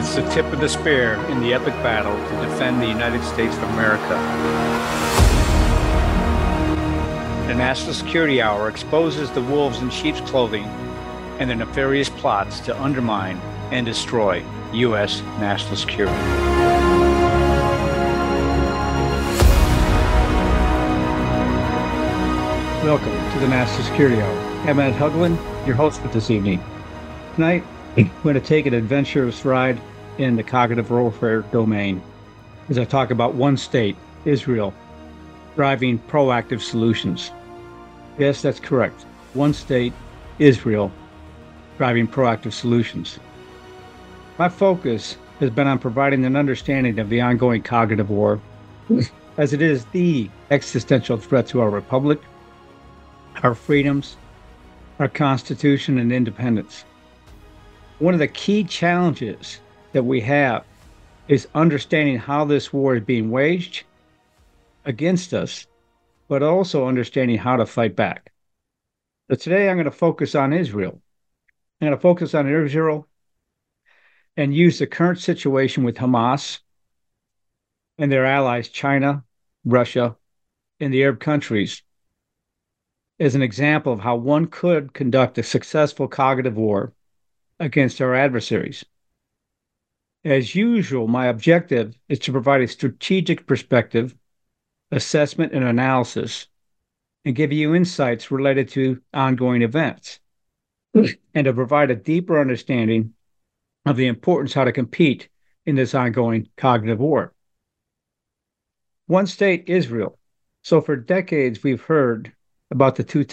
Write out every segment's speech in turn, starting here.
It's the tip of the spear in the epic battle to defend the United States of America. The National Security Hour exposes the wolves in sheep's clothing and their nefarious plots to undermine and destroy U.S. national security. Welcome to the National Security Hour. I'm Ed Haugland, your host for this evening. Tonight, I'm going to take an adventurous ride in the cognitive warfare domain as I talk about one state, Israel, driving proactive solutions. Yes, that's correct. One state, Israel, driving proactive solutions. My focus has been on providing an understanding of the ongoing cognitive war, as it is the existential threat to our republic, our freedoms, our Constitution, and independence. One of the key challenges that we have is understanding how this war is being waged against us, but also understanding how to fight back. So today I'm going to focus on Israel. I'm going to focus on Israel and use the current situation with Hamas and their allies, China, Russia, and the Arab countries, as an example of how one could conduct a successful cognitive war against our adversaries. As usual, my objective is to provide a strategic perspective, assessment, and analysis, and give you insights related to ongoing events, and to provide a deeper understanding of the importance how to compete in this ongoing cognitive war. One state, Israel. So for decades, we've heard about the two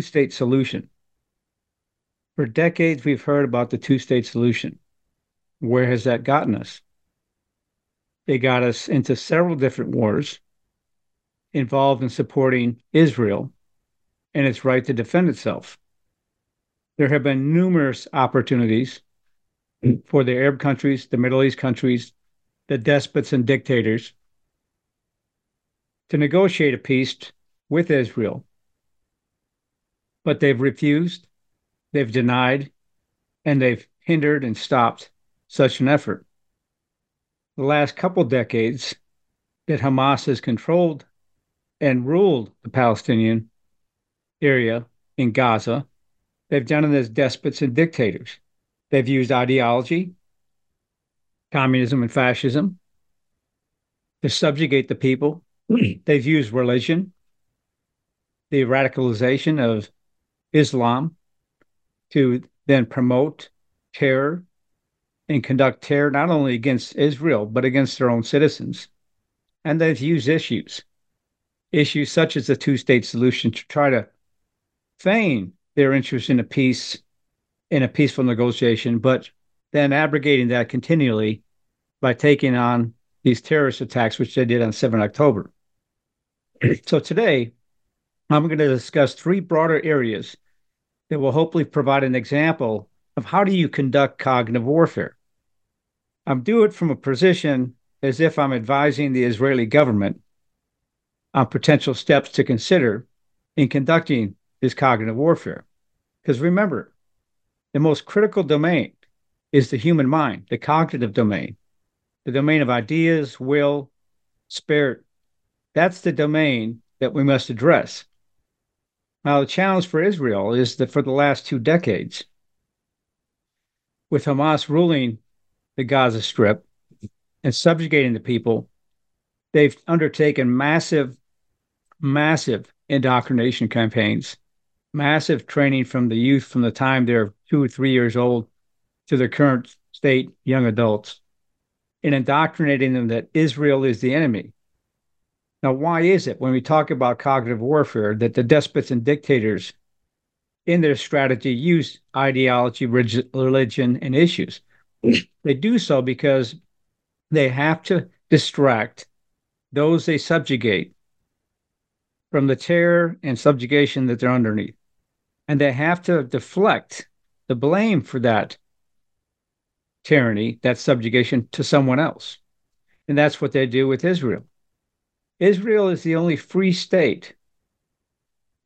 state, solution. For decades, we've heard about the two state solution. Where has that gotten us? It got us into several different wars involved in supporting Israel and its right to defend itself. There have been numerous opportunities for the Arab countries, the Middle East countries, the despots and dictators to negotiate a peace with Israel. But they've refused, they've denied, and they've hindered and stopped such an effort. The last couple decades that Hamas has controlled and ruled the Palestinian area in Gaza, they've done it as despots and dictators. They've used ideology, communism and fascism, to subjugate the people. they've used religion, the radicalization of Islam, to then promote terror and conduct terror not only against Israel, but against their own citizens. And they've used issues, issues such as the two state solution, to try to feign their interest in a peace, in a peaceful negotiation, but then abrogating that continually by taking on these terrorist attacks, which they did on 7 October. so today, I'm going to discuss three broader areas that will hopefully provide an example of how do you conduct cognitive warfare. I'm do it from a position as if I'm advising the Israeli government on potential steps to consider in conducting this cognitive warfare. Because remember, the most critical domain is the human mind, the cognitive domain, the domain of ideas, will, spirit. That's the domain that we must address. Now, the challenge for Israel is that for the last two decades, with Hamas ruling the Gaza Strip and subjugating the people, they've undertaken massive, massive indoctrination campaigns, massive training from the youth from the time they're two or three years old to their current state, young adults, in indoctrinating them that Israel is the enemy. Now, why is it when we talk about cognitive warfare that the despots and dictators in their strategy use ideology, religion, and issues. they do so because they have to distract those they subjugate from the terror and subjugation that they're underneath. And they have to deflect the blame for that tyranny, that subjugation, to someone else. And that's what they do with Israel. Israel is the only free state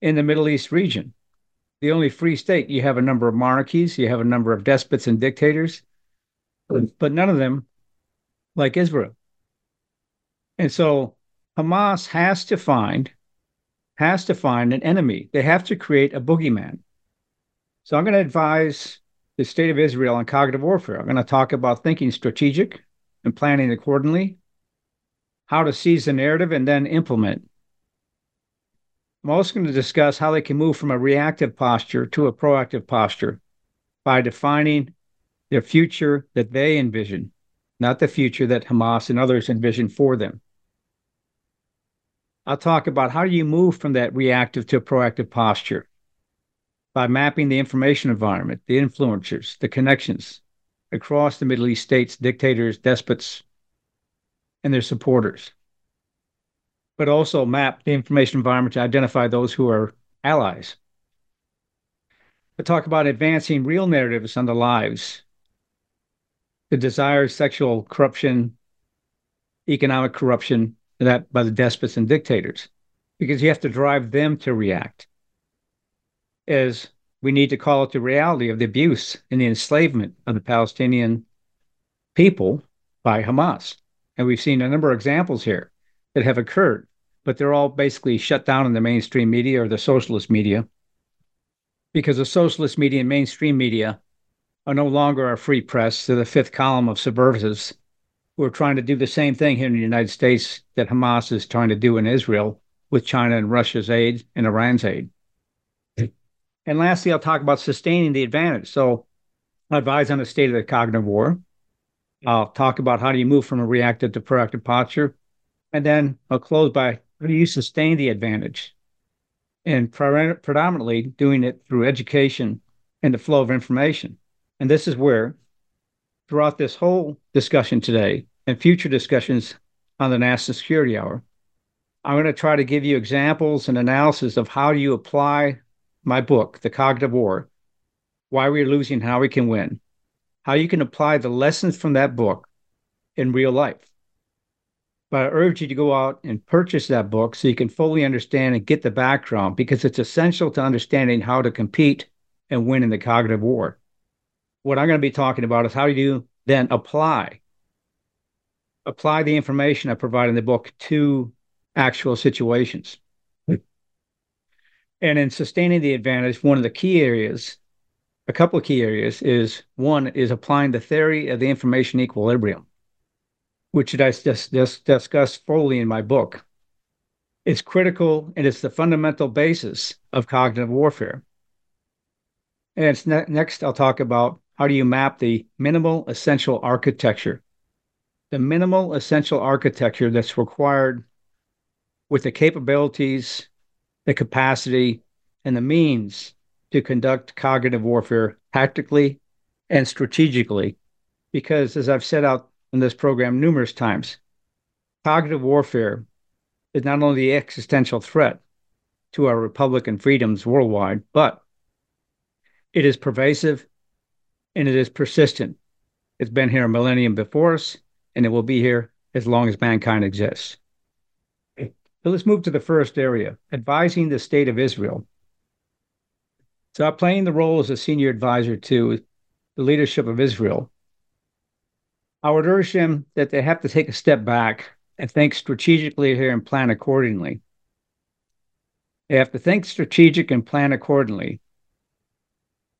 in the Middle East region the only free state. You have a number of monarchies, you have a number of despots and dictators. but none of them like Israel. And so Hamas has to find has to find an enemy. They have to create a boogeyman. So I'm going to advise the state of Israel on cognitive warfare. I'm going to talk about thinking strategic and planning accordingly, how to seize the narrative and then implement. I'm also going to discuss how they can move from a reactive posture to a proactive posture by defining their future that they envision, not the future that Hamas and others envision for them. I'll talk about how do you move from that reactive to a proactive posture by mapping the information environment, the influencers, the connections across the Middle East states, dictators, despots, and their supporters. But also map the information environment to identify those who are allies. But talk about advancing real narratives on the lives, the desired sexual corruption, economic corruption, that by the despots and dictators because you have to drive them to react as we need to call it the reality of the abuse and the enslavement of the Palestinian people by Hamas. And we've seen a number of examples here that have occurred, but they're all basically shut down in the mainstream media or the socialist media because the socialist media and mainstream media are no longer our free press. They're the fifth column of subversives who are trying to do the same thing here in the United States that Hamas is trying to do in Israel with China and Russia's aid and Iran's aid. And lastly, I'll talk about sustaining the advantage. So I'll advise on the state of the cognitive war. I'll talk about how do you move from a reactive to proactive posture. And then I'll close by how do you sustain the advantage? And pre- predominantly doing it through education and the flow of information. And this is where throughout this whole discussion today and future discussions on the National Security Hour, I'm going to try to give you examples and analysis of how do you apply my book, The Cognitive War, Why We're Losing, How We Can Win, how you can apply the lessons from that book in real life. But I urge you to go out and purchase that book so you can fully understand and get the background because it's essential to understanding how to compete and win in the cognitive war what I'm going to be talking about is how do you then apply apply the information I provide in the book to actual situations. Hmm. And in sustaining the advantage, one of the key areas, a couple of key areas, is one is applying the theory of the information equilibrium, which I just, just discussed fully in my book. It's critical and it's the fundamental basis of cognitive warfare. And it's ne- next, I'll talk about how do you map the minimal essential architecture? The minimal essential architecture that's required with the capabilities, the capacity, and the means to conduct cognitive warfare tactically and strategically. Because, as I've set out in this program numerous times, cognitive warfare is not only the existential threat to our Republican freedoms worldwide, but it is pervasive and it is persistent. It's been here a millennium before us, and it will be here as long as mankind exists. So let's move to the first area advising the state of Israel. So, I'm playing the role as a senior advisor to the leadership of Israel. I would urge them that they have to take a step back and think strategically here and plan accordingly. They have to think strategic and plan accordingly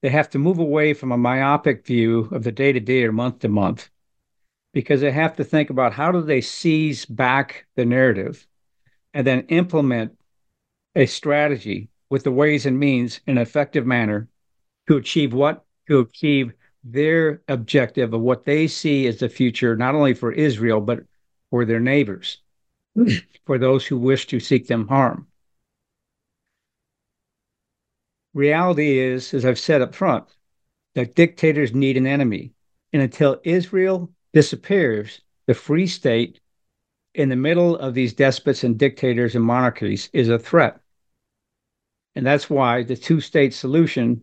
they have to move away from a myopic view of the day to day or month to month because they have to think about how do they seize back the narrative and then implement a strategy with the ways and means in an effective manner to achieve what? To achieve their objective of what they see as the future, not only for Israel, but for their neighbors, for those who wish to seek them harm. Reality is, as I've said up front, that dictators need an enemy. And until Israel disappears, the free state in the middle of these despots and dictators and monarchies is a threat. And that's why the two state solution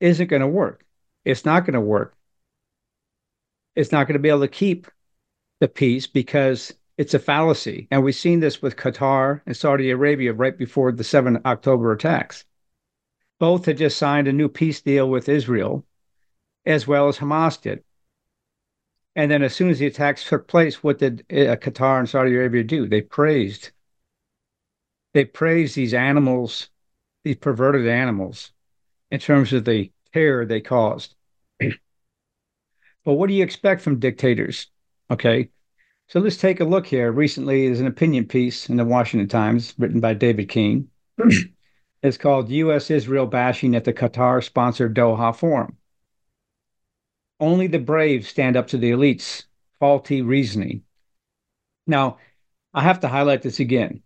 isn't going to work. It's not going to work. It's not going to be able to keep the peace because it's a fallacy. And we've seen this with Qatar and Saudi Arabia right before the 7 October attacks. Both had just signed a new peace deal with Israel, as well as Hamas did. And then as soon as the attacks took place, what did uh, Qatar and Saudi Arabia do? They praised. They praised these animals, these perverted animals, in terms of the terror they caused. but what do you expect from dictators? Okay. So let's take a look here. Recently, there's an opinion piece in the Washington Times written by David Keene. it's called U.S. Israel Bashing at the Qatar sponsored Doha Forum. Only the brave stand up to the elites. Faulty reasoning. Now, I have to highlight this again.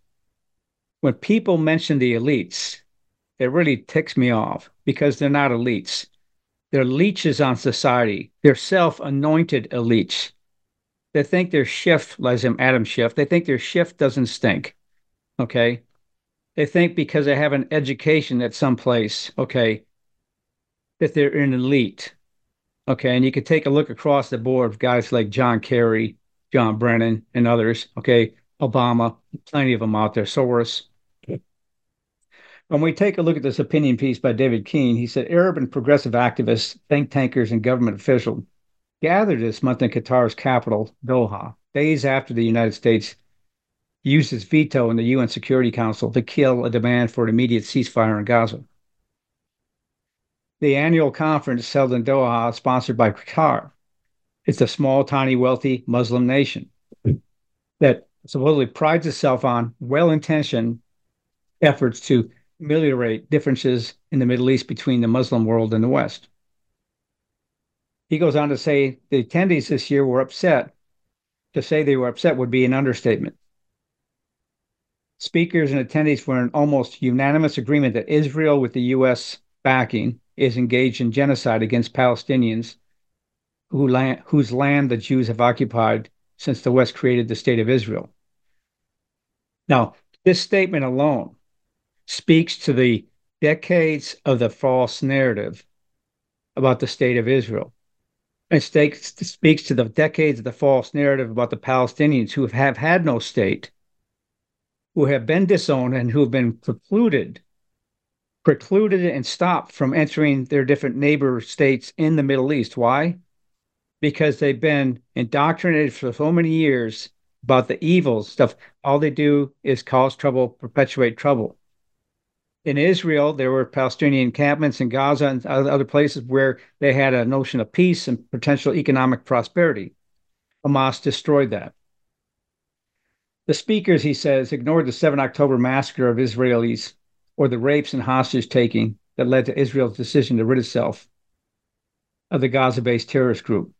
When people mention the elites, it really ticks me off because they're not elites. They're leeches on society. They're self anointed elites. They think their Schiff, like Adam Schiff, they think their shift doesn't stink. Okay. They think because they have an education at some place, okay, that they're an elite. Okay. And you could take a look across the board of guys like John Kerry, John Brennan, and others. Okay. Obama, plenty of them out there, Soros. When we take a look at this opinion piece by David Keene, he said Arab and progressive activists, think tankers, and government officials gathered this month in Qatar's capital, Doha, days after the United States used its veto in the UN Security Council to kill a demand for an immediate ceasefire in Gaza. The annual conference held in Doha, sponsored by Qatar, it's a small, tiny, wealthy Muslim nation that supposedly prides itself on well intentioned efforts to ameliorate differences in the Middle East between the Muslim world and the West. He goes on to say the attendees this year were upset. To say they were upset would be an understatement. Speakers and attendees were in almost unanimous agreement that Israel, with the U.S. backing, is engaged in genocide against Palestinians who land, whose land the Jews have occupied since the West created the state of Israel. Now, this statement alone speaks to the decades of the false narrative about the state of Israel. It speaks to the decades of the false narrative about the Palestinians who have had no state, who have been disowned, and who have been precluded, precluded and stopped from entering their different neighbor states in the Middle East. Why? Because they've been indoctrinated for so many years about the evils stuff. All they do is cause trouble, perpetuate trouble in Israel, there were Palestinian encampments in Gaza and other places where they had a notion of peace and potential economic prosperity. Hamas destroyed that. The speakers, he says, ignored the 7 October massacre of Israelis or the rapes and hostage taking that led to Israel's decision to rid itself of the Gaza based terrorist group.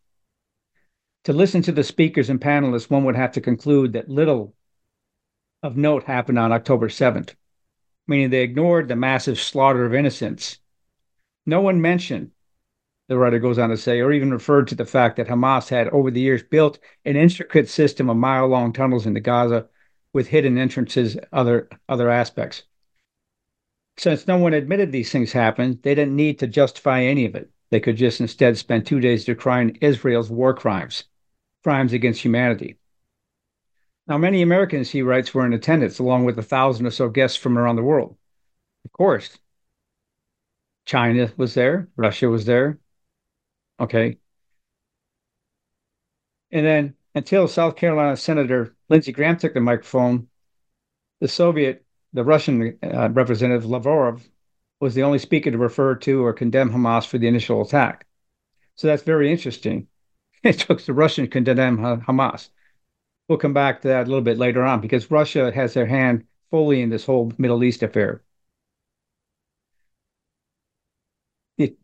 To listen to the speakers and panelists, one would have to conclude that little of note happened on October 7th meaning they ignored the massive slaughter of innocents. No one mentioned, the writer goes on to say, or even referred to the fact that Hamas had over the years built an intricate system of mile long tunnels into Gaza with hidden entrances, other, other aspects. Since no one admitted these things happened, they didn't need to justify any of it. They could just instead spend two days decrying Israel's war crimes, crimes against humanity. Now, many Americans, he writes, were in attendance, along with a thousand or so guests from around the world. Of course, China was there, Russia was there. Okay. And then until South Carolina Senator Lindsey Graham took the microphone, the Soviet, the Russian uh, representative Lavrov was the only speaker to refer to or condemn Hamas for the initial attack. So that's very interesting. It took the Russian to condemn Hamas we'll come back to that a little bit later on because Russia has their hand fully in this whole Middle East affair. He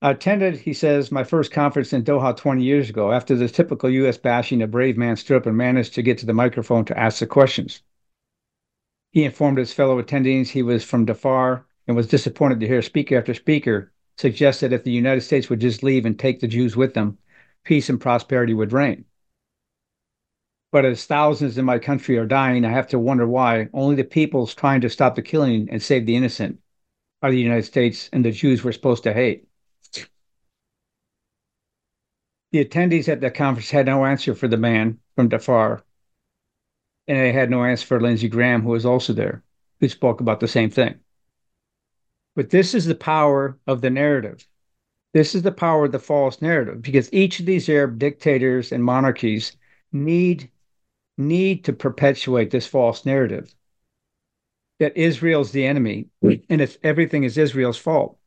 attended, he says, my first conference in Doha 20 years ago. After the typical U.S. bashing, a brave man stood up and managed to get to the microphone to ask the questions. He informed his fellow attendees he was from Darfur and was disappointed to hear speaker after speaker suggest that if the United States would just leave and take the Jews with them, peace and prosperity would reign. But as thousands in my country are dying, I have to wonder why only the peoples trying to stop the killing and save the innocent are the United States and the Jews we're supposed to hate. The attendees at the conference had no answer for the man from Darfur, and they had no answer for Lindsey Graham, who was also there, who spoke about the same thing. But this is the power of the narrative. This is the power of the false narrative because each of these Arab dictators and monarchies need need to perpetuate this false narrative that Israel's the enemy and it's everything is Israel's fault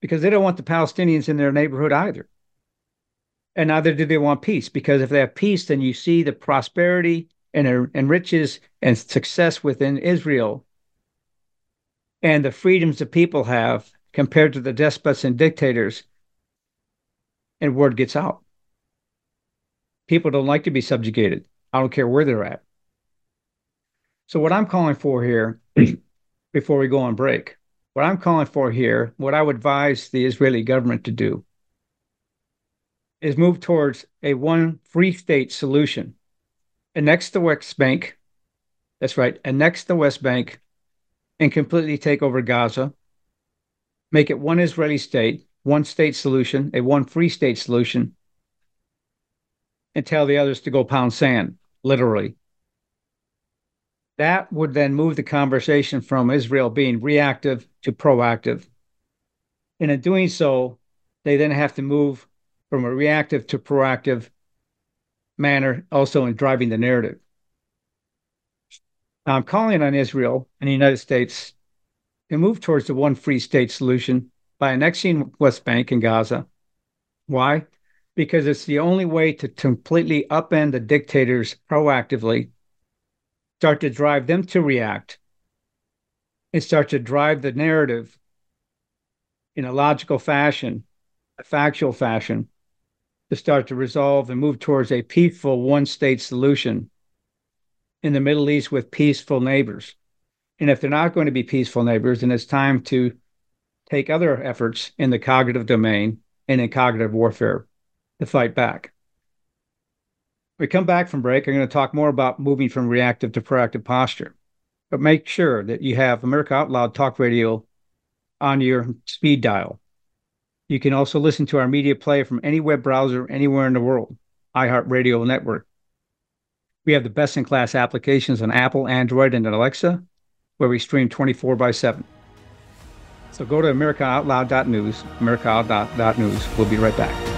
because they don't want the Palestinians in their neighborhood either. And neither do they want peace because if they have peace, then you see the prosperity and, and riches and success within Israel and the freedoms that people have compared to the despots and dictators. And word gets out. People don't like to be subjugated. I don't care where they're at. So, what I'm calling for here, before we go on break, what I'm calling for here, what I would advise the Israeli government to do, is move towards a one free state solution. Annex the West Bank. That's right, annex the West Bank and completely take over Gaza. Make it one Israeli state, one state solution, a one free state solution, and tell the others to go pound sand literally. That would then move the conversation from Israel being reactive to proactive. And in doing so, they then have to move from a reactive to proactive manner, also in driving the narrative. I'm calling on Israel and the United States to move towards the one free state solution by annexing West Bank and Gaza. Why? Because it's the only way to completely upend the dictators proactively, start to drive them to react, and start to drive the narrative in a logical fashion, a factual fashion, to start to resolve and move towards a peaceful one state solution in the Middle East with peaceful neighbors. And if they're not going to be peaceful neighbors, then it's time to take other efforts in the cognitive domain and in cognitive warfare to fight back. we come back from break, I'm going to talk more about moving from reactive to proactive posture. But make sure that you have America Out Loud Talk Radio on your speed dial. You can also listen to our media player from any web browser anywhere in the world, iHeartRadio Network. We have the best in class applications on Apple, Android, and Alexa, where we stream 24 by 7. So go to AmericaOutloud.news, AmericaOutloud.news. We'll be right back.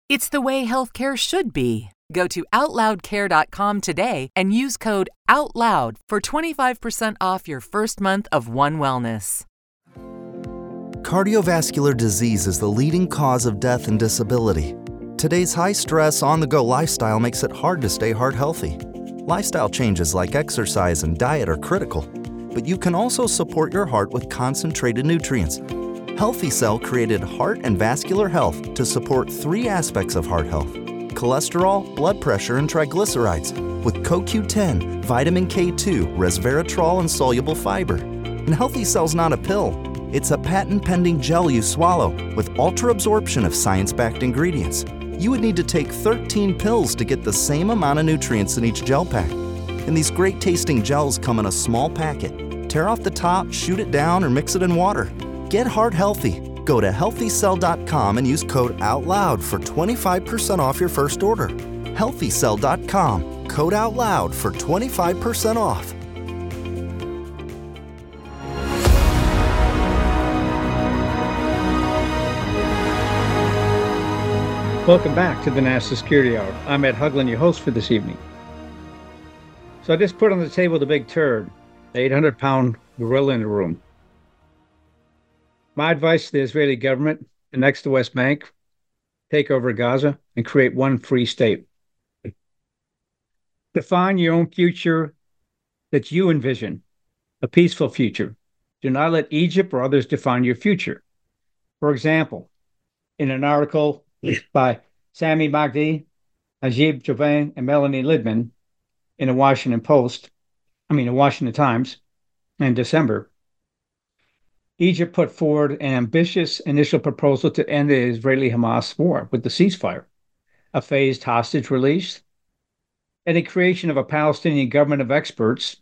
It's the way healthcare should be. Go to OutLoudCare.com today and use code OUTLOUD for 25% off your first month of One Wellness. Cardiovascular disease is the leading cause of death and disability. Today's high stress, on the go lifestyle makes it hard to stay heart healthy. Lifestyle changes like exercise and diet are critical, but you can also support your heart with concentrated nutrients. Healthy Cell created Heart and Vascular Health to support three aspects of heart health cholesterol, blood pressure, and triglycerides with CoQ10, vitamin K2, resveratrol, and soluble fiber. And Healthy Cell's not a pill. It's a patent pending gel you swallow with ultra absorption of science backed ingredients. You would need to take 13 pills to get the same amount of nutrients in each gel pack. And these great tasting gels come in a small packet. Tear off the top, shoot it down, or mix it in water. Get heart healthy Go to healthycell.com and use code OUTLOUD for 25% off your first order. Healthycell.com, code OUTLOUD for 25% off. Welcome back to the National Security Hour. I'm Ed Haugland, your host for this evening. So I just put on the table the big turd, the 800 pound gorilla in the room. My advice to the Israeli government annex the West Bank, take over Gaza, and create one free state. Define your own future that you envision, a peaceful future. Do not let Egypt or others define your future. For example, in an article by Samy Magdy, Najib Jobain, and Melanie Lidman in the Washington Post, I mean, the Washington Times in December, Egypt put forward an ambitious initial proposal to end the Israeli Hamas war with the ceasefire, a phased hostage release, and the creation of a Palestinian government of experts,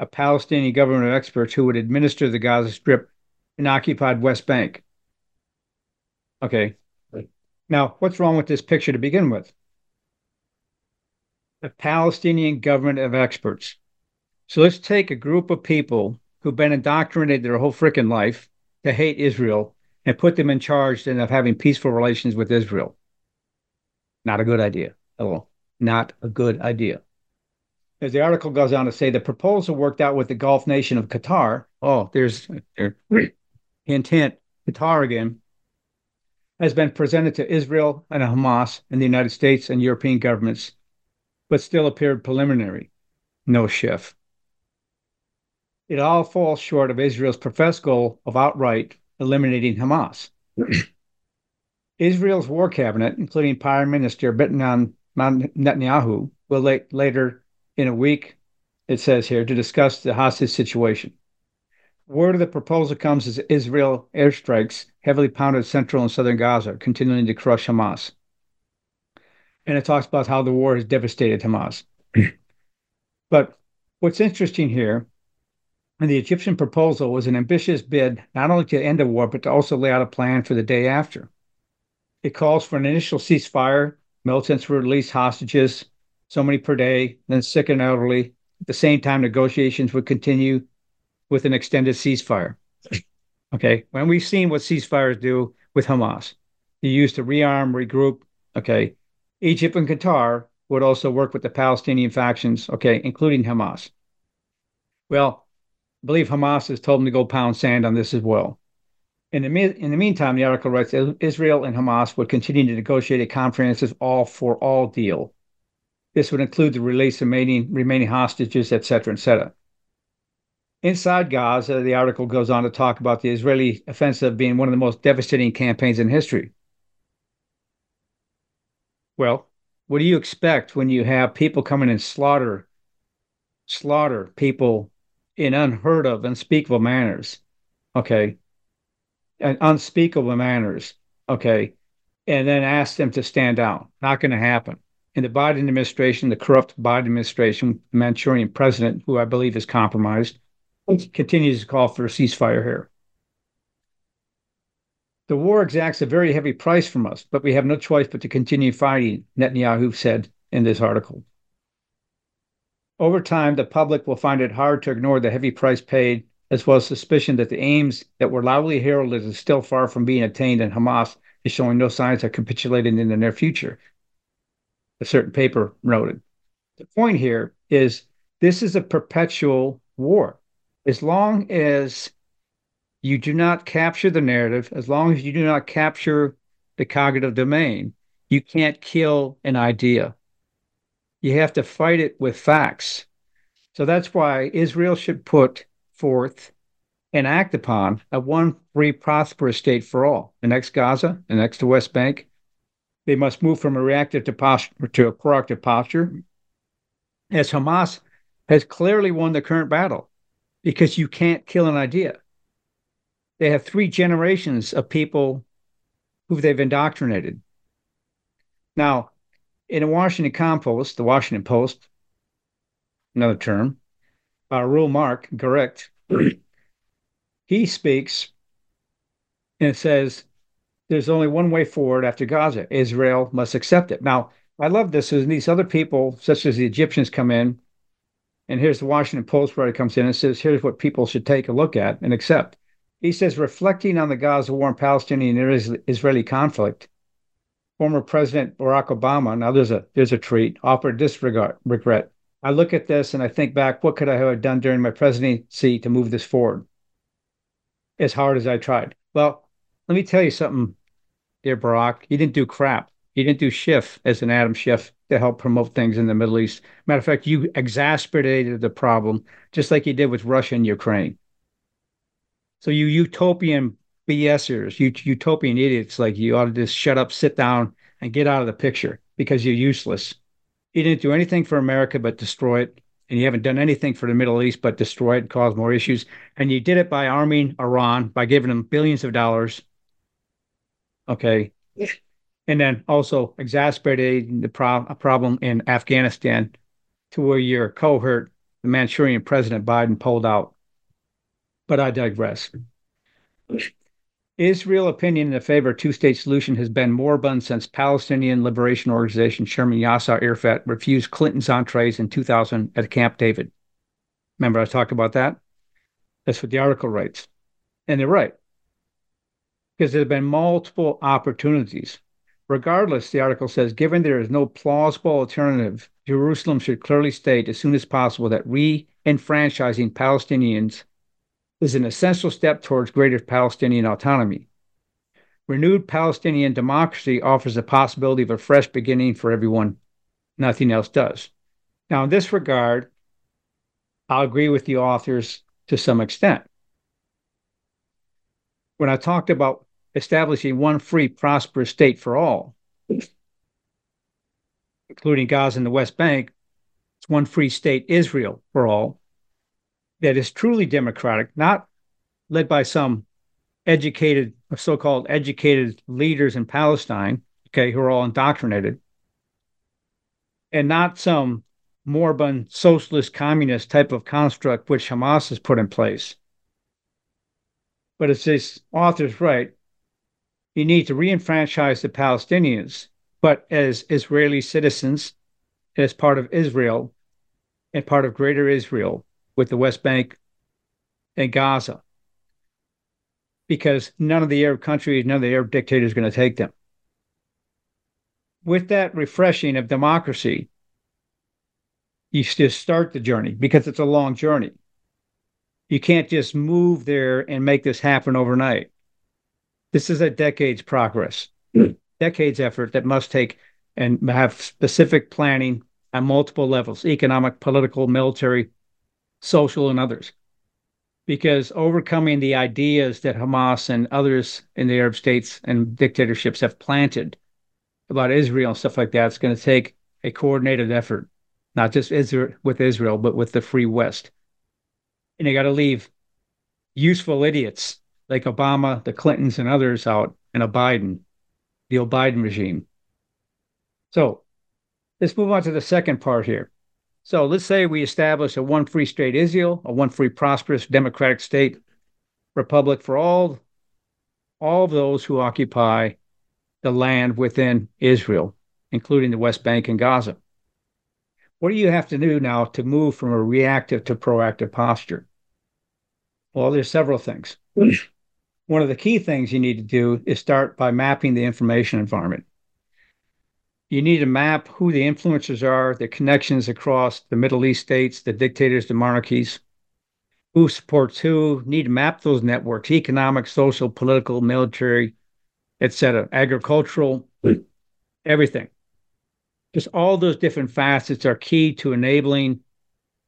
a Palestinian government of experts who would administer the Gaza Strip and occupied West Bank. Okay. Now, what's wrong with this picture to begin with? The Palestinian government of experts. So let's take a group of people who've been indoctrinated their whole freaking life to hate Israel and put them in charge of having peaceful relations with Israel. Not a good idea at all. Not a good idea. As the article goes on to say, the proposal worked out with the Gulf nation of Qatar. Oh, there's there, hint, Qatar again, has been presented to Israel and Hamas and the United States and European governments, but still appeared preliminary. No shift. It all falls short of Israel's professed goal of outright eliminating Hamas. Israel's war cabinet, including Prime Minister Benjamin Netanyahu, will late, later in a week, it says here, to discuss the hostage situation. Word of the proposal comes as Israel airstrikes heavily pounded central and southern Gaza, continuing to crush Hamas. And it talks about how the war has devastated Hamas. but what's interesting here and the Egyptian proposal was an ambitious bid not only to end the war, but to also lay out a plan for the day after. It calls for an initial ceasefire, militants will release hostages, so many per day, then sick and elderly. At the same time, negotiations would continue with an extended ceasefire. Okay, when we've seen what ceasefires do with Hamas, they used to rearm, regroup. Okay, Egypt and Qatar would also work with the Palestinian factions, okay, including Hamas. Well, believe Hamas has told them to go pound sand on this as well. In the, in the meantime, the article writes Israel and Hamas would continue to negotiate a comprehensive all for all deal. This would include the release of remaining, remaining hostages, etc., etc. Inside Gaza, the article goes on to talk about the Israeli offensive being one of the most devastating campaigns in history. Well, what do you expect when you have people coming and slaughter slaughter people in unheard of, unspeakable manners. Okay. And unspeakable manners. Okay. And then ask them to stand down. Not going to happen. In the Biden administration, the corrupt Biden administration, the Manchurian president, who I believe is compromised, continues to call for a ceasefire here. The war exacts a very heavy price from us, but we have no choice but to continue fighting, Netanyahu said in this article. Over time, the public will find it hard to ignore the heavy price paid, as well as suspicion that the aims that were loudly heralded is still far from being attained, and Hamas is showing no signs of capitulating in the near future. A certain paper noted. The point here is this is a perpetual war. As long as you do not capture the narrative, as long as you do not capture the cognitive domain, you can't kill an idea. You have to fight it with facts. So that's why Israel should put forth and act upon a one free, prosperous state for all. The next Gaza, the next to West Bank. They must move from a reactive to, posture, to a proactive posture. As Hamas has clearly won the current battle because you can't kill an idea. They have three generations of people who they've indoctrinated. Now, in the Washington Compost, the Washington Post, another term, uh, Reuel Marc Gerecht, he speaks and says there's only one way forward after Gaza. Israel must accept it. Now, I love this. As these other people, such as the Egyptians, come in, and here's the Washington Post it comes in and says, here's what people should take a look at and accept. He says, reflecting on the Gaza war and Palestinian Israeli conflict, former President Barack Obama, now there's a there's a treat, offered disregard regret. I look at this and I think back, what could I have done during my presidency to move this forward? As hard as I tried. Well, let me tell you something, dear Barack. You didn't do crap. You didn't do Schiff as an Adam Schiff to help promote things in the Middle East. Matter of fact, you exacerbated the problem just like you did with Russia and Ukraine. So you utopian BSers, you utopian idiots like you ought to just shut up, sit down, and get out of the picture because you're useless. You didn't do anything for America but destroy it and you haven't done anything for the Middle East but destroy it and cause more issues. And you did it by arming Iran, by giving them billions of dollars. Okay. And then also exacerbating the pro- problem in Afghanistan to where your cohort, the Manchurian President Biden, pulled out. But I digress. Israel opinion in favor of two-state solution has been moribund since Palestinian Liberation Organization Chairman Yasser Arafat refused Clinton's entrees in 2000 at Camp David. Remember I talked about that? That's what the article writes. And they're right. Because there have been multiple opportunities. Regardless, the article says, given there is no plausible alternative, Jerusalem should clearly state as soon as possible that re-enfranchising Palestinians is an essential step towards greater Palestinian autonomy. Renewed Palestinian democracy offers the possibility of a fresh beginning for everyone. Nothing else does. Now, in this regard, I'll agree with the authors to some extent. When I talked about establishing one free, prosperous state for all, including Gaza and the West Bank, it's one free state, Israel, for all that is truly democratic, not led by some educated, so-called educated leaders in Palestine, okay, who are all indoctrinated, and not some moribund socialist communist type of construct which Hamas has put in place. But it's this author's right. You need to re-enfranchise the Palestinians, but as Israeli citizens, as part of Israel and part of greater Israel, with the West Bank and Gaza because none of the Arab countries, none of the Arab dictators are going to take them. With that refreshing of democracy, you just start the journey because it's a long journey. You can't just move there and make this happen overnight. This is a decades progress, decades effort that must take and have specific planning on multiple levels economic, political, military, social, and others. Because overcoming the ideas that Hamas and others in the Arab states and dictatorships have planted about Israel and stuff like that, it's going to take a coordinated effort, not just Israel with Israel, but with the free West. And you got to leave useful idiots like Obama, the Clintons, and others out, and a Biden, the old Biden regime. So let's move on to the second part here. So let's say we establish a one free state Israel, a one free prosperous democratic state republic for all all those who occupy the land within Israel, including the West Bank and Gaza. What do you have to do now to move from a reactive to proactive posture? Well, there's several things. One of the key things you need to do is start by mapping the information environment you need to map who the influencers are, the connections across the Middle East states, the dictators, the monarchies, who supports who. Need to map those networks: economic, social, political, military, etc., agricultural, everything. Just all those different facets are key to enabling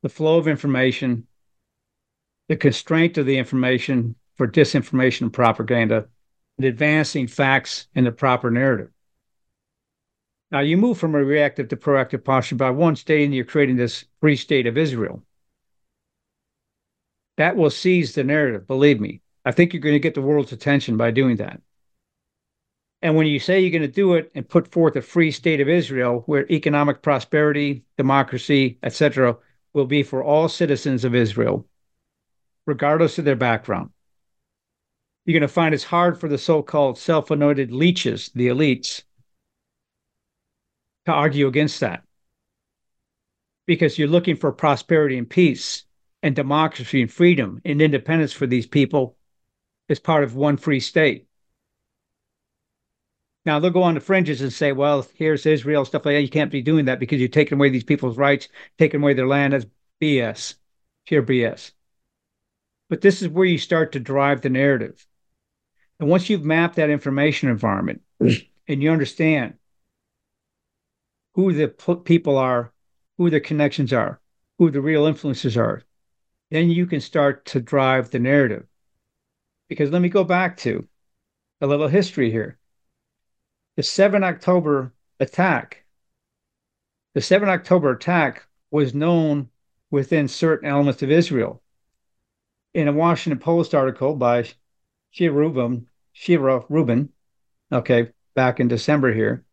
the flow of information, the constraint of the information for disinformation and propaganda, and advancing facts in the proper narrative. Now you move from a reactive to proactive posture by one state, and you're creating this free state of Israel. That will seize the narrative, believe me. I think you're going to get the world's attention by doing that. And when you say you're going to do it and put forth a free state of Israel where economic prosperity, democracy, etc., will be for all citizens of Israel, regardless of their background, you're going to find it's hard for the so called self anointed leeches, the elites, to argue against that because you're looking for prosperity and peace and democracy and freedom and independence for these people as part of one free state. Now they'll go on the fringes and say, well, here's Israel, stuff like that. You can't be doing that because you're taking away these people's rights, taking away their land. That's BS, pure BS. But this is where you start to drive the narrative. And once you've mapped that information environment mm. and you understand who the people are, who the connections are, who the real influences are. Then you can start to drive the narrative. Because let me go back to a little history here. The 7 October attack, the 7 October attack was known within certain elements of Israel. In a Washington Post article by Shira Rubin, Shira Rubin, okay, back in December here,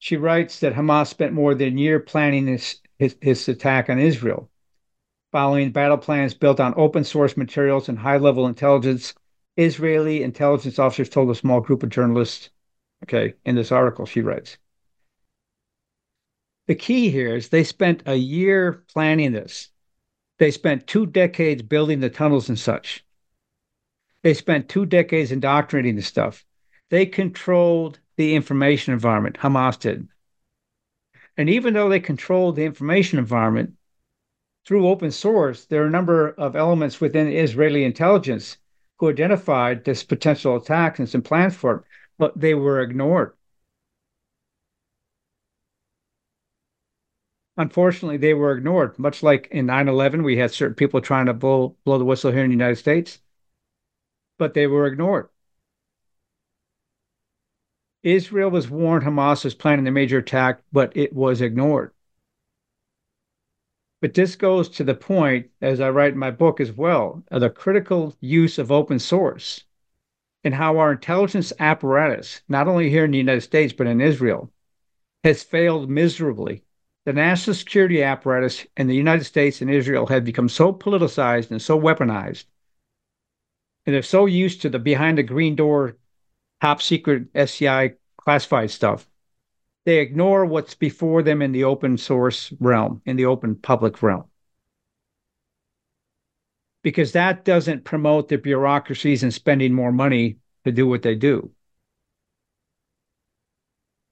she writes that Hamas spent more than a year planning his, his, his attack on Israel, following battle plans built on open source materials and high level intelligence. Israeli intelligence officers told a small group of journalists, okay, in this article, she writes. The key here is they spent a year planning this. They spent two decades building the tunnels and such. They spent two decades indoctrinating the stuff. They controlled the information environment, Hamas did. And even though they controlled the information environment through open source, there are a number of elements within Israeli intelligence who identified this potential attack and some plans for it, but they were ignored. Unfortunately, they were ignored, much like in 9 11, we had certain people trying to blow, blow the whistle here in the United States, but they were ignored. Israel was warned Hamas was planning a major attack, but it was ignored. But this goes to the point, as I write in my book as well, of the critical use of open source and how our intelligence apparatus, not only here in the United States, but in Israel, has failed miserably. The national security apparatus in the United States and Israel have become so politicized and so weaponized. And they're so used to the behind the green door top secret SCI classified stuff. They ignore what's before them in the open source realm, in the open public realm. Because that doesn't promote the bureaucracies and spending more money to do what they do.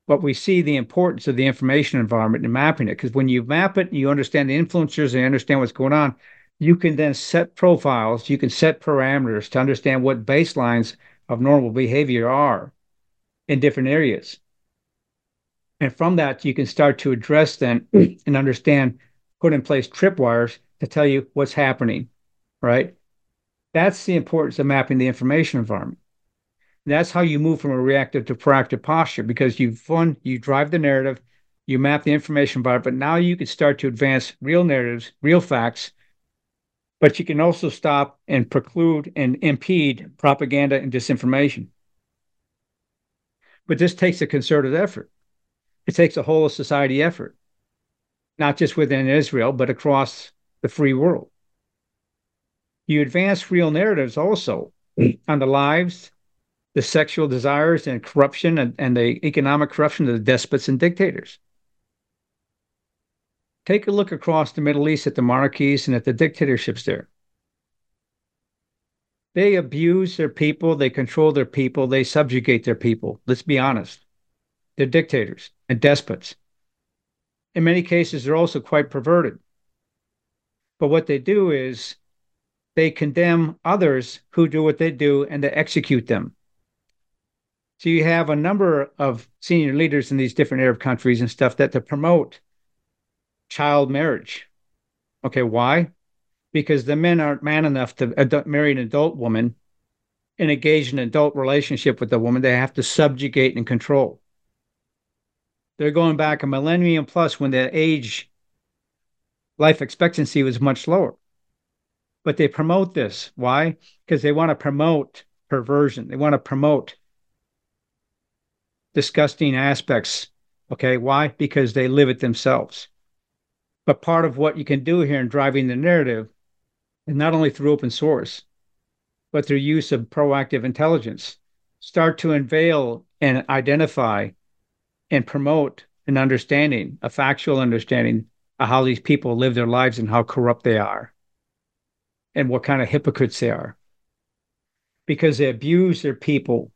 But we see the importance of the information environment and mapping it. Because when you map it, you understand the influencers and you understand what's going on, you can then set profiles, you can set parameters to understand what baselines of normal behavior are in different areas. And from that, you can start to address them and understand, put in place tripwires to tell you what's happening, right? That's the importance of mapping the information environment. And that's how you move from a reactive to proactive posture because you've fun, you drive the narrative, you map the information environment, but now you can start to advance real narratives, real facts, but you can also stop and preclude and impede propaganda and disinformation. But this takes a concerted effort. It takes a whole society effort, not just within Israel, but across the free world. You advance real narratives also on the lives, the sexual desires and corruption and, and the economic corruption of the despots and dictators. Take a look across the Middle East at the monarchies and at the dictatorships there. They abuse their people, they control their people, they subjugate their people. Let's be honest. They're dictators and despots. In many cases, they're also quite perverted. But what they do is they condemn others who do what they do and they execute them. So you have a number of senior leaders in these different Arab countries and stuff that to promote child marriage. Okay, why? Because the men aren't man enough to ad- marry an adult woman and engage in an adult relationship with the woman. They have to subjugate and control. They're going back a millennium plus when the age life expectancy was much lower. But they promote this. Why? Because they want to promote perversion. They want to promote disgusting aspects. Okay. Why? Because they live it themselves. But part of what you can do here in driving the narrative is not only through open source, but through use of proactive intelligence, start to unveil and identify and promote an understanding, a factual understanding of how these people live their lives and how corrupt they are and what kind of hypocrites they are. Because they abuse their people.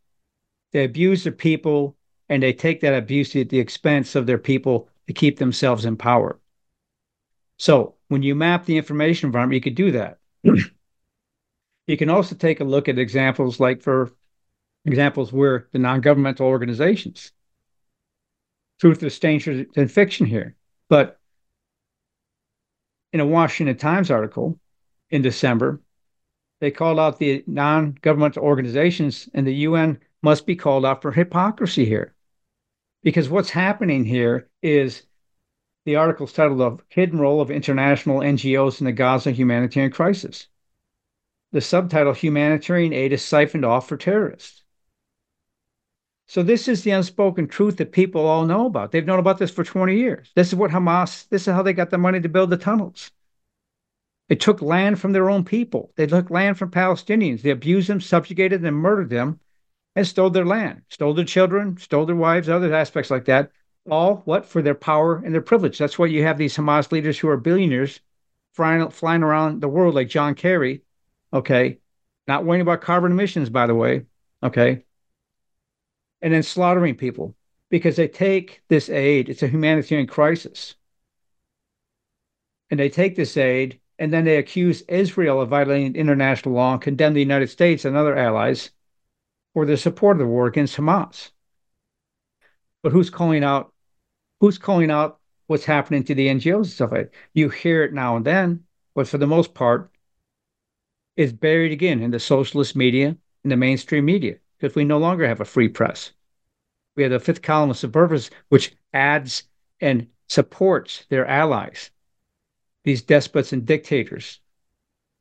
They abuse their people and they take that abuse at the expense of their people to keep themselves in power. So when you map the information environment, you could do that. you can also take a look at examples like for examples where the non-governmental organizations. Truth is stranger than fiction here. But in a Washington Times article in December, they called out the non-governmental organizations and the UN must be called out for hypocrisy here. Because what's happening here is The article is titled The Hidden Role of International NGOs in the Gaza Humanitarian Crisis. The subtitle Humanitarian Aid is Siphoned Off for Terrorists. So, this is the unspoken truth that people all know about. They've known about this for 20 years. This is what Hamas, this is how they got the money to build the tunnels. They took land from their own people. They took land from Palestinians. They abused them, subjugated them, murdered them, and stole their land, stole their children, stole their wives, other aspects like that. All what? For their power and their privilege. That's why you have these Hamas leaders who are billionaires flying, flying around the world like John Kerry, okay? Not worrying about carbon emissions, by the way, okay? And then slaughtering people because they take this aid, it's a humanitarian crisis. And they take this aid and then they accuse Israel of violating international law and condemn the United States and other allies for their support of the war against Hamas. But who's calling out? Who's calling out what's happening to the NGOs and stuff like that? You hear it now and then, but for the most part, it's buried again in the socialist media and the mainstream media because we no longer have a free press. We have the fifth column of Subversives, which adds and supports their allies, these despots and dictators,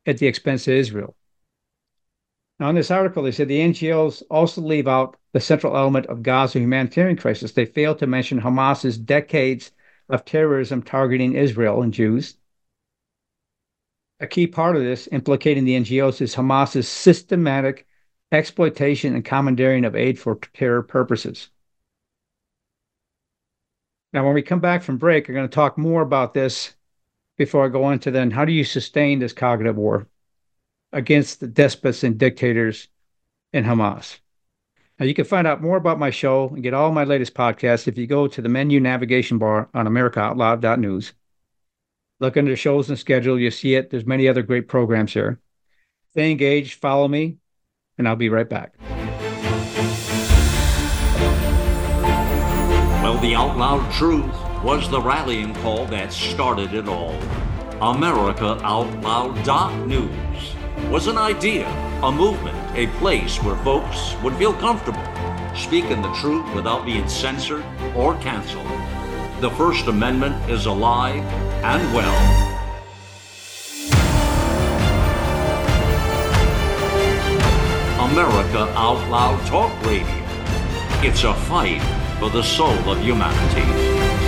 at the expense of Israel. Now, in this article, they said the NGOs also leave out the central element of Gaza humanitarian crisis. They fail to mention Hamas's decades of terrorism targeting Israel and Jews. A key part of this, implicating the NGOs, is Hamas's systematic exploitation and commandeering of aid for terror purposes. Now, when we come back from break, we're going to talk more about this before I go into then how do you sustain this cognitive war? Against the despots and dictators in Hamas. Now, you can find out more about my show and get all my latest podcasts if you go to the menu navigation bar on AmericaOutloud.news. Look under shows and schedule, you'll see it. There's many other great programs here. Stay engaged, follow me, and I'll be right back. Well, the Out Loud Truth was the rallying call that started it all. AmericaOutloud.news was an idea, a movement, a place where folks would feel comfortable speaking the truth without being censored or canceled. The First Amendment is alive and well. America Out Loud Talk Radio. It's a fight for the soul of humanity.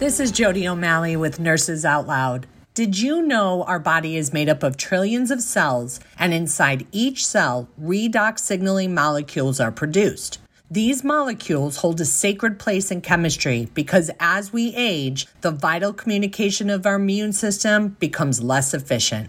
This is Jody O'Malley with Nurses Out Loud. Did you know our body is made up of trillions of cells, and inside each cell, redox signaling molecules are produced? These molecules hold a sacred place in chemistry because as we age, the vital communication of our immune system becomes less efficient.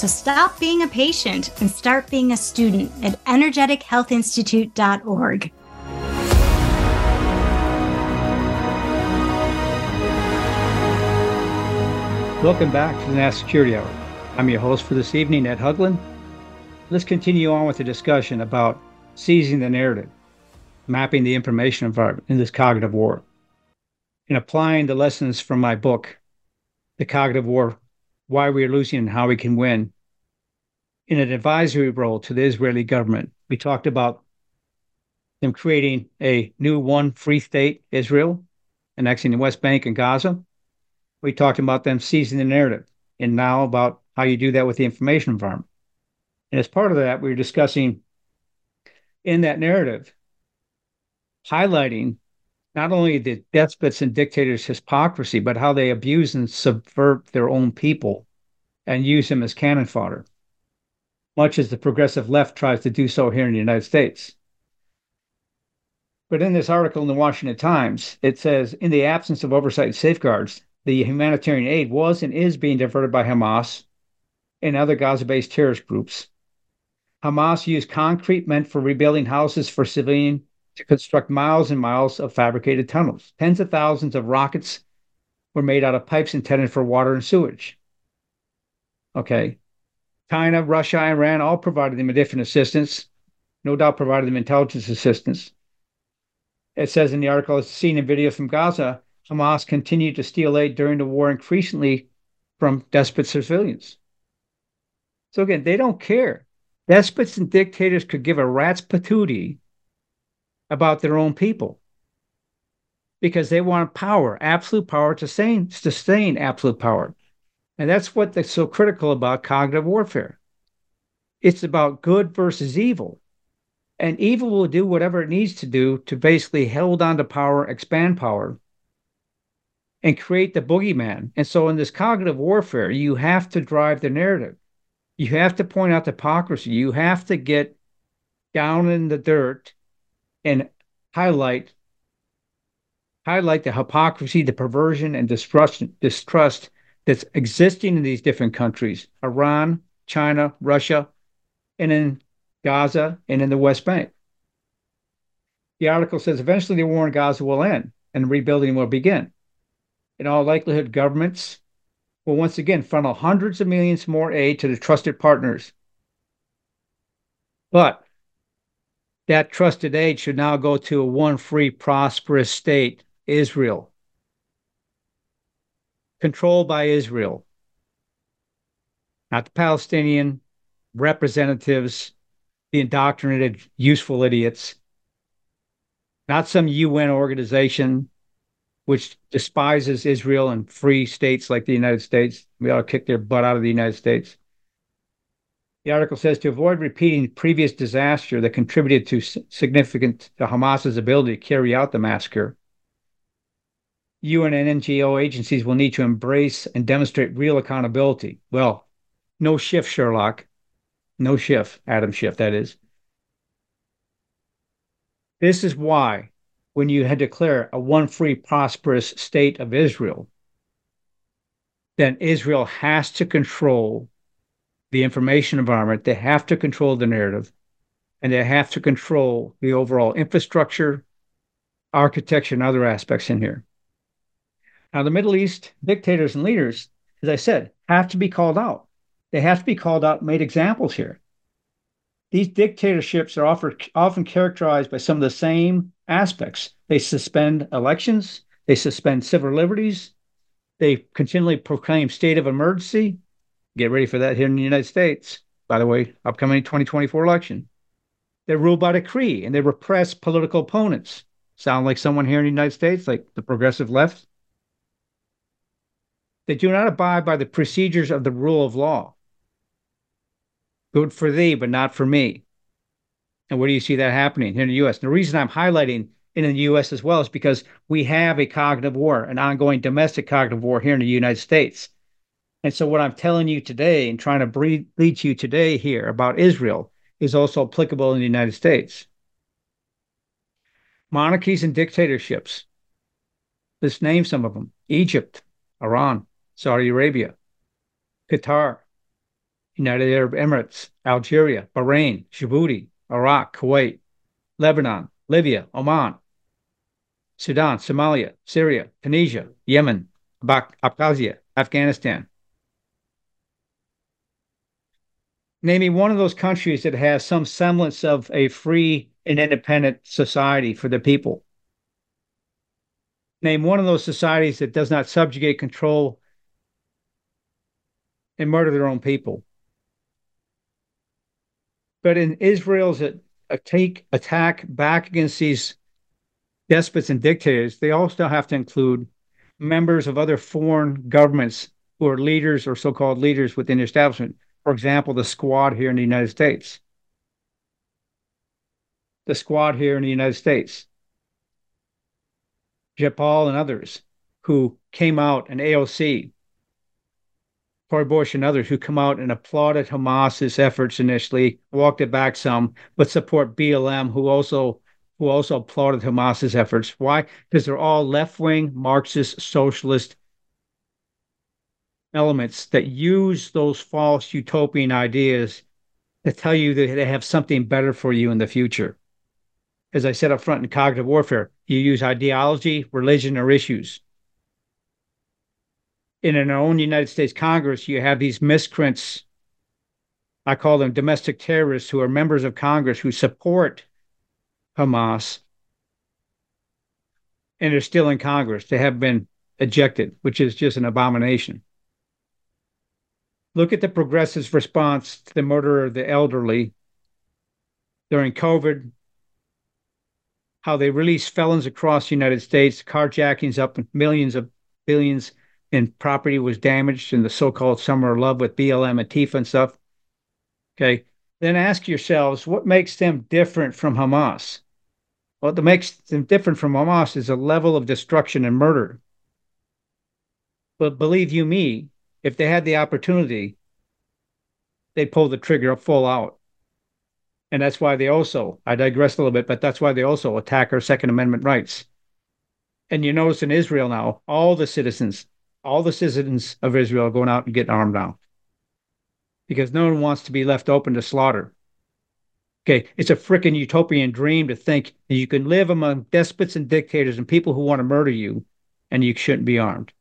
So stop being a patient and start being a student at energetichealthinstitute.org. Welcome back to the National Security Hour. I'm your host for this evening, Ed Haugland. Let's continue on with the discussion about seizing the narrative, mapping the information environment in this cognitive war, and applying the lessons from my book, The Cognitive War why we are losing and how we can win. In an advisory role to the Israeli government, we talked about them creating a new one free state, Israel, annexing the West Bank and Gaza. We talked about them seizing the narrative, and now about how you do that with the information environment. And as part of that, we were discussing in that narrative, highlighting not only the despots and dictators' hypocrisy, but how they abuse and subvert their own people and use them as cannon fodder, much as the progressive left tries to do so here in the United States. But in this article in the Washington Times, it says in the absence of oversight and safeguards, the humanitarian aid was and is being diverted by Hamas and other Gaza based terrorist groups. Hamas used concrete meant for rebuilding houses for civilian to construct miles and miles of fabricated tunnels. Tens of thousands of rockets were made out of pipes intended for water and sewage. Okay. China, Russia, Iran all provided them a different assistance, no doubt provided them intelligence assistance. It says in the article, as seen in videos from Gaza, Hamas continued to steal aid during the war increasingly from despot civilians. So again, they don't care. Despots and dictators could give a rat's patootie about their own people because they want power, absolute power to sustain, sustain absolute power. And that's what so critical about cognitive warfare. It's about good versus evil. And evil will do whatever it needs to do to basically hold on to power, expand power, and create the boogeyman. And so in this cognitive warfare, you have to drive the narrative. You have to point out the hypocrisy. You have to get down in the dirt and highlight highlight the hypocrisy, the perversion, and distrust distrust that's existing in these different countries: Iran, China, Russia, and in Gaza and in the West Bank. The article says eventually the war in Gaza will end and rebuilding will begin. In all likelihood, governments will once again funnel hundreds of millions more aid to the trusted partners. But that trusted aid should now go to a one free, prosperous state, Israel, controlled by Israel, not the Palestinian representatives, the indoctrinated, useful idiots, not some UN organization which despises Israel and free states like the United States. We ought to kick their butt out of the United States. The article says to avoid repeating previous disaster that contributed to significant to Hamas's ability to carry out the massacre. UN and NGO agencies will need to embrace and demonstrate real accountability. Well, no shift, Sherlock. No shift, Adam Schiff, that is. This is why, when you had declare a one free, prosperous state of Israel, then Israel has to control the information environment. They have to control the narrative and they have to control the overall infrastructure, architecture, and other aspects in here. Now, the Middle East dictators and leaders, as I said, have to be called out. They have to be called out, made examples here. These dictatorships are often, characterized by some of the same aspects. They suspend elections, they suspend civil liberties, they continually proclaim state of emergency, Get ready for that here in the United States. By the way, upcoming 2024 election. They rule by decree and they repress political opponents. Sound like someone here in the United States, like the progressive left? They do not abide by the procedures of the rule of law. Good for thee, but not for me. And where do you see that happening here in the US? And the reason I'm highlighting in the US as well is because we have a cognitive war, an ongoing domestic cognitive war here in the United States. And so, what I'm telling you today and trying to breed, lead you today here about Israel is also applicable in the United States. Monarchies and dictatorships. Let's name some of them Egypt, Iran, Saudi Arabia, Qatar, United Arab Emirates, Algeria, Bahrain, Djibouti, Iraq, Kuwait, Lebanon, Libya, Oman, Sudan, Somalia, Syria, Tunisia, Yemen, Abkhazia, Afghanistan, Name me one of those countries that has some semblance of a free and independent society for the people. Name one of those societies that does not subjugate, control, and murder their own people. But in Israel's attack, attack back against these despots and dictators, they also have to include members of other foreign governments who are leaders or so called leaders within the establishment for example, the squad here in the United States. The squad here in the United States. Jayapal and others who came out, and AOC, Cori Bush and others who come out and applauded Hamas's efforts initially, walked it back some, but support BLM, who also who also applauded Hamas's efforts. Why? Because they're all left-wing Marxist socialist elements that use those false utopian ideas to tell you that they have something better for you in the future. As I said up front in cognitive warfare, you use ideology, religion, or issues. In our own United States Congress, you have these miscreants. I call them domestic terrorists who are members of Congress who support Hamas and are still in Congress. They have been ejected, which is just an abomination. Look at the progressives' response to the murder of the elderly during COVID, how they released felons across the United States, carjackings up millions of billions in property was damaged in the so-called summer of love with BLM and Tifa and stuff. Okay. Then ask yourselves what makes them different from Hamas? What makes them different from Hamas is a level of destruction and murder. But believe you me, if they had the opportunity, they'd pull the trigger full out. And that's why they also, I digress a little bit, but that's why they also attack our Second Amendment rights. And you notice in Israel now, all the citizens, all the citizens of Israel are going out and getting armed now because no one wants to be left open to slaughter. Okay, it's a freaking utopian dream to think that you can live among despots and dictators and people who want to murder you and you shouldn't be armed.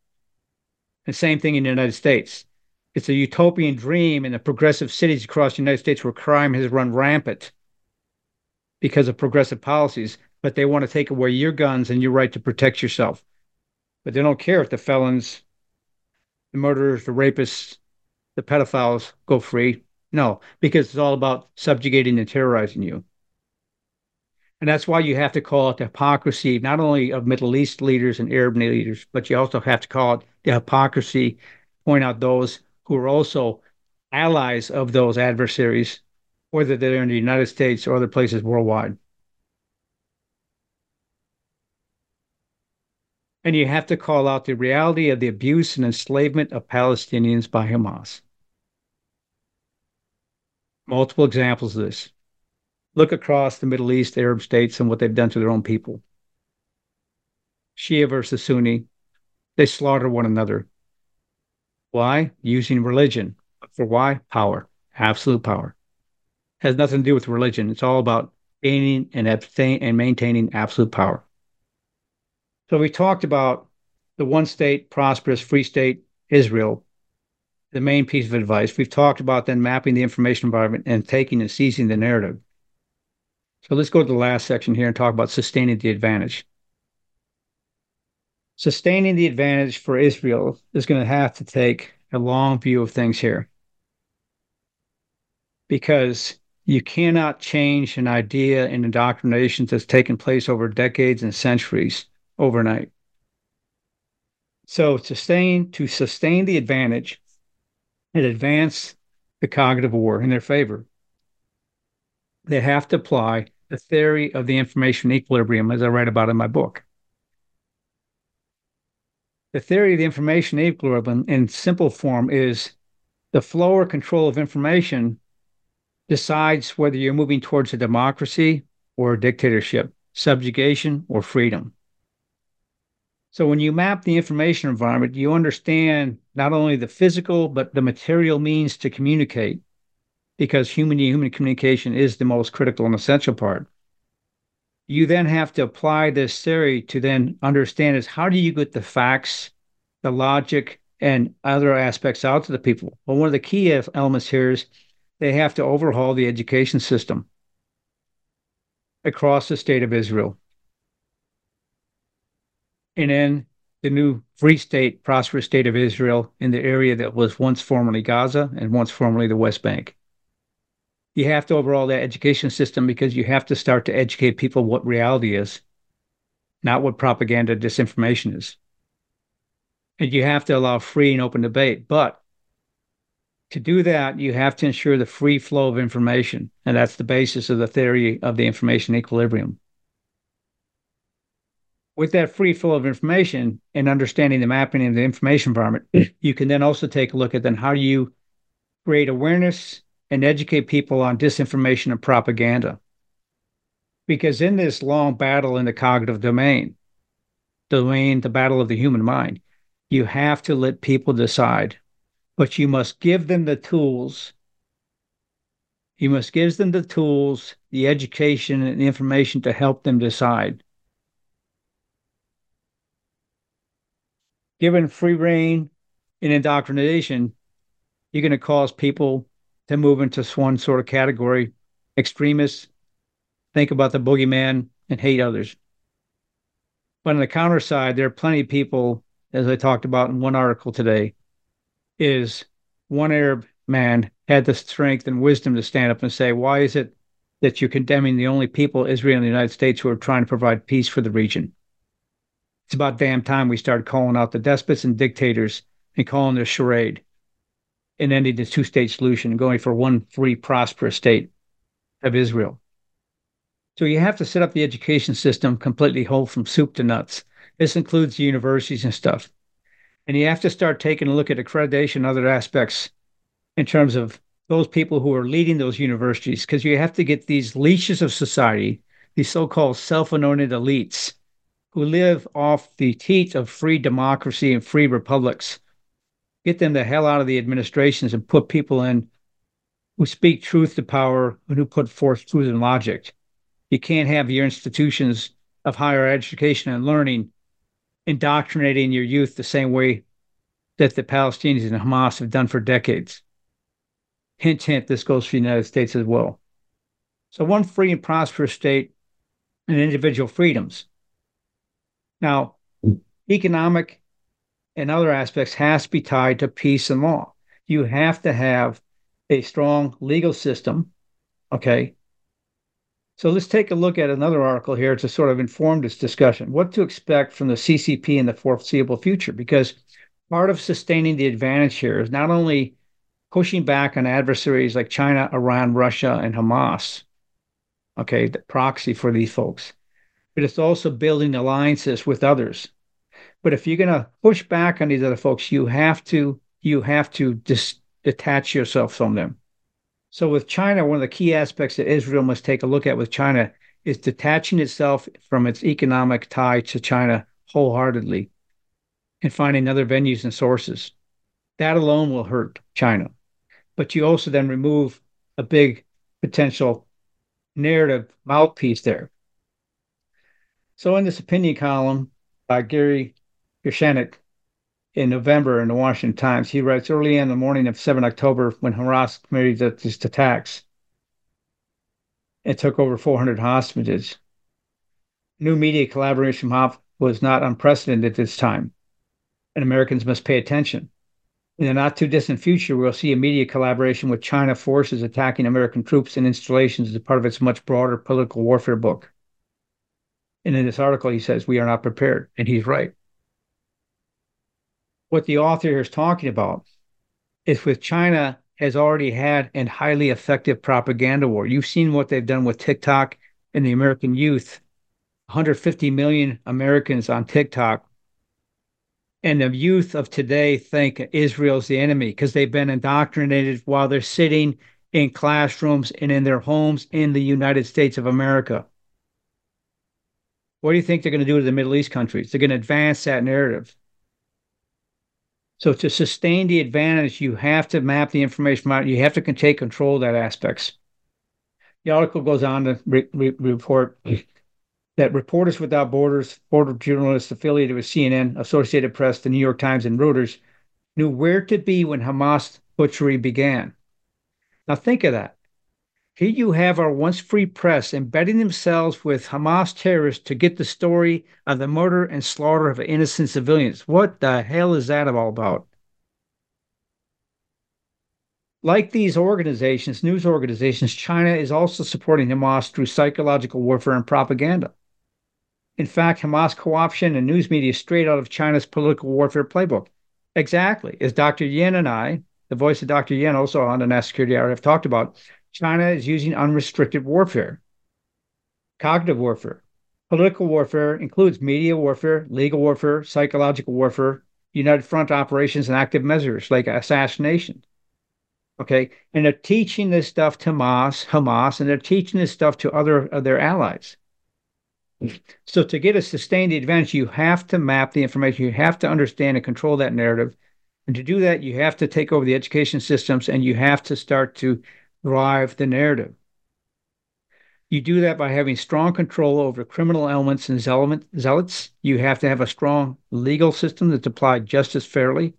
The same thing in the United States. It's a utopian dream in the progressive cities across the United States where crime has run rampant because of progressive policies, but they want to take away your guns and your right to protect yourself. But they don't care if the felons, the murderers, the rapists, the pedophiles go free. No, because it's all about subjugating and terrorizing you. And that's why you have to call it the hypocrisy, not only of Middle East leaders and Arab leaders, but you also have to call it hypocrisy, point out those who are also allies of those adversaries, whether they're in the United States or other places worldwide. And you have to call out the reality of the abuse and enslavement of Palestinians by Hamas. Multiple examples of this look across the Middle East, Arab states, and what they've done to their own people. Shia versus Sunni, they slaughter one another. Why? Using religion. For why? Power, absolute power. Has nothing to do with religion. It's all about gaining and abstain and maintaining absolute power. So we talked about the one state, prosperous, free state, Israel, the main piece of advice. We've talked about then mapping the information environment and taking and seizing the narrative. So let's go to the last section here and talk about sustaining the advantage. Sustaining the advantage for Israel is going to have to take a long view of things here. Because you cannot change an idea and indoctrination that's taken place over decades and centuries overnight. So sustain to sustain the advantage and advance the cognitive war in their favor, they have to apply the theory of the information equilibrium, as I write about in my book. The theory of the information equilibrium in simple form is the flow or control of information decides whether you're moving towards a democracy or a dictatorship, subjugation or freedom. So when you map the information environment, you understand not only the physical, but the material means to communicate because human to human communication is the most critical and essential part. You then have to apply this theory to then understand is how do you get the facts, the logic, and other aspects out to the people? Well, one of the key elements here is they have to overhaul the education system across the state of Israel. And then the new free state, prosperous state of Israel in the area that was once formerly Gaza and once formerly the West Bank you have to overhaul that education system because you have to start to educate people what reality is, not what propaganda disinformation is. And you have to allow free and open debate. But to do that, you have to ensure the free flow of information. And that's the basis of the theory of the information equilibrium. with that free flow of information and understanding the mapping of the information environment, you can then also take a look at then how you create awareness and educate people on disinformation and propaganda. Because in this long battle in the cognitive domain, domain, the battle of the human mind, you have to let people decide, but you must give them the tools. You must give them the tools, the education, and the information to help them decide. Given free reign in indoctrination, you're going to cause people to move into one sort of category extremists, think about the boogeyman, and hate others. But on the counter side, there are plenty of people, as I talked about in one article today, is one Arab man had the strength and wisdom to stand up and say, why is it that you're condemning the only people, Israel and the United States, who are trying to provide peace for the region? It's about damn time we started calling out the despots and dictators and calling their charade and ending the two state solution and going for one free, prosperous state of Israel. So you have to set up the education system completely whole from soup to nuts. This includes universities and stuff. And you have to start taking a look at accreditation other aspects in terms of those people who are leading those universities, because you have to get these leeches of society, these so called self anointed elites who live off the teat of free democracy and free republics, get them the hell out of the administrations and put people in who speak truth to power and who put forth truth and logic. You can't have your institutions of higher education and learning indoctrinating your youth the same way that the Palestinians and Hamas have done for decades. Hint, hint, this goes for the United States as well. So, one free and prosperous state and individual freedoms. Now, economic and other aspects has to be tied to peace and law. You have to have a strong legal system. Okay. So let's take a look at another article here to sort of inform this discussion. What to expect from the CCP in the foreseeable future? Because part of sustaining the advantage here is not only pushing back on adversaries like China, Iran, Russia, and Hamas, okay, the proxy for these folks, but it's also building alliances with others. But if you're going to push back on these other folks, you have to you have to dis- detach yourself from them. So with China, one of the key aspects that Israel must take a look at with China is detaching itself from its economic tie to China wholeheartedly and finding other venues and sources. That alone will hurt China. But you also then remove a big potential narrative mouthpiece there. So in this opinion column by Gary Geschenk in November in the Washington Times, he writes early in the morning of 7 October when Hamas committed these attacks and took over 400 hostages. New media collaboration was not unprecedented at this time, and Americans must pay attention. In the not too distant future, we'll see a media collaboration with China forces attacking American troops and installations as part of its much broader political warfare book. And in this article, he says, We are not prepared. And he's right. What the author here is talking about is with China has already had a highly effective propaganda war. You've seen what they've done with TikTok and the American youth 150 million Americans on TikTok. And the youth of today think Israel's the enemy because they've been indoctrinated while they're sitting in classrooms and in their homes in the United States of America. What do you think they're going to do to the Middle East countries? They're going to advance that narrative. So to sustain the advantage, you have to map the information out. You have to take control of that aspects. The article goes on to re- re- report that Reporters Without Borders, border journalists affiliated with CNN, Associated Press, the New York Times, and Reuters knew where to be when Hamas butchery began. Now think of that. Here you have our once free press embedding themselves with Hamas terrorists to get the story of the murder and slaughter of innocent civilians. What the hell is that all about? Like these organizations, news organizations, China is also supporting Hamas through psychological warfare and propaganda. In fact, Hamas co option and news media straight out of China's political warfare playbook. Exactly. As Dr. Yan and I, the voice of Dr. Yan, also on the National Security Hour, have talked about, China is using unrestricted warfare, cognitive warfare, Political warfare includes media warfare, legal warfare, psychological warfare, United Front operations, and active measures like assassination. Okay. And they're teaching this stuff to Hamas, Hamas, and they're teaching this stuff to other of their allies. So to get a sustained advantage, you have to map the information. You have to understand and control that narrative. And to do that, you have to take over the education systems and you have to start to drive the narrative. You do that by having strong control over criminal elements and zealots. You have to have a strong legal system that's applied justice fairly.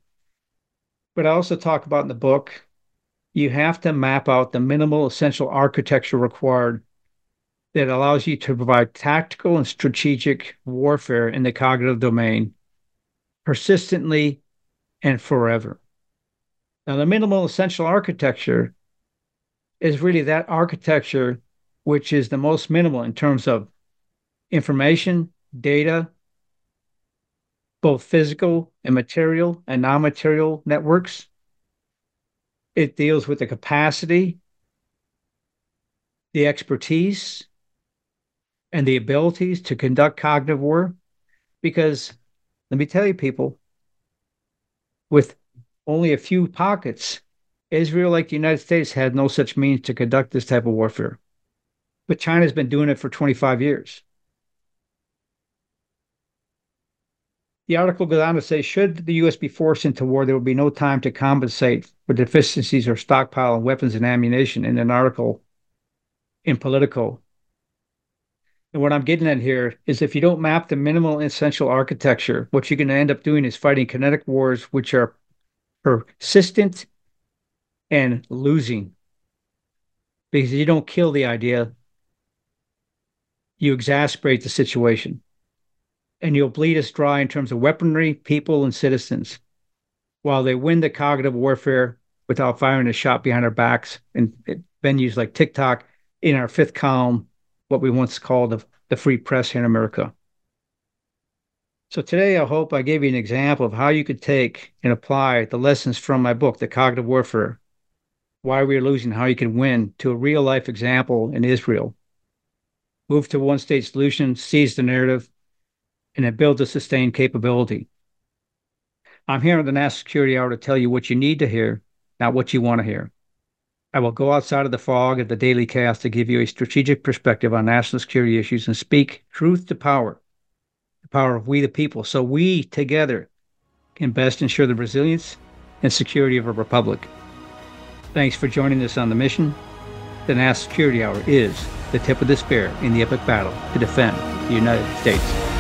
But I also talk about in the book, you have to map out the minimal essential architecture required that allows you to provide tactical and strategic warfare in the cognitive domain persistently and forever. Now, the minimal essential architecture is really that architecture which is the most minimal in terms of information, data, both physical and material and non material networks. It deals with the capacity, the expertise, and the abilities to conduct cognitive war. Because let me tell you, people, with only a few pockets, Israel, like the United States, had no such means to conduct this type of warfare. But China's been doing it for 25 years. The article goes on to say Should the U.S. be forced into war, there will be no time to compensate for deficiencies or stockpile of weapons and ammunition in an article in Politico. And what I'm getting at here is if you don't map the minimal essential architecture, what you're going to end up doing is fighting kinetic wars, which are persistent and losing because you don't kill the idea, you exasperate the situation. And you'll bleed us dry in terms of weaponry, people, and citizens, while they win the cognitive warfare without firing a shot behind our backs in venues like TikTok in our fifth column, what we once called the, the free press here in America. So today, I hope I gave you an example of how you could take and apply the lessons from my book, The Cognitive Warfare, Why We're Losing, How You Can Win, to a real life example in Israel move to one state solution, seize the narrative, and then build a sustained capability. I'm here on the National Security Hour to tell you what you need to hear, not what you want to hear. I will go outside of the fog of the daily chaos to give you a strategic perspective on national security issues and speak truth to power, the power of we the people, so we together can best ensure the resilience and security of a republic. Thanks for joining us on the mission. The National Security Hour is the tip of the spear in the epic battle to defend the United States.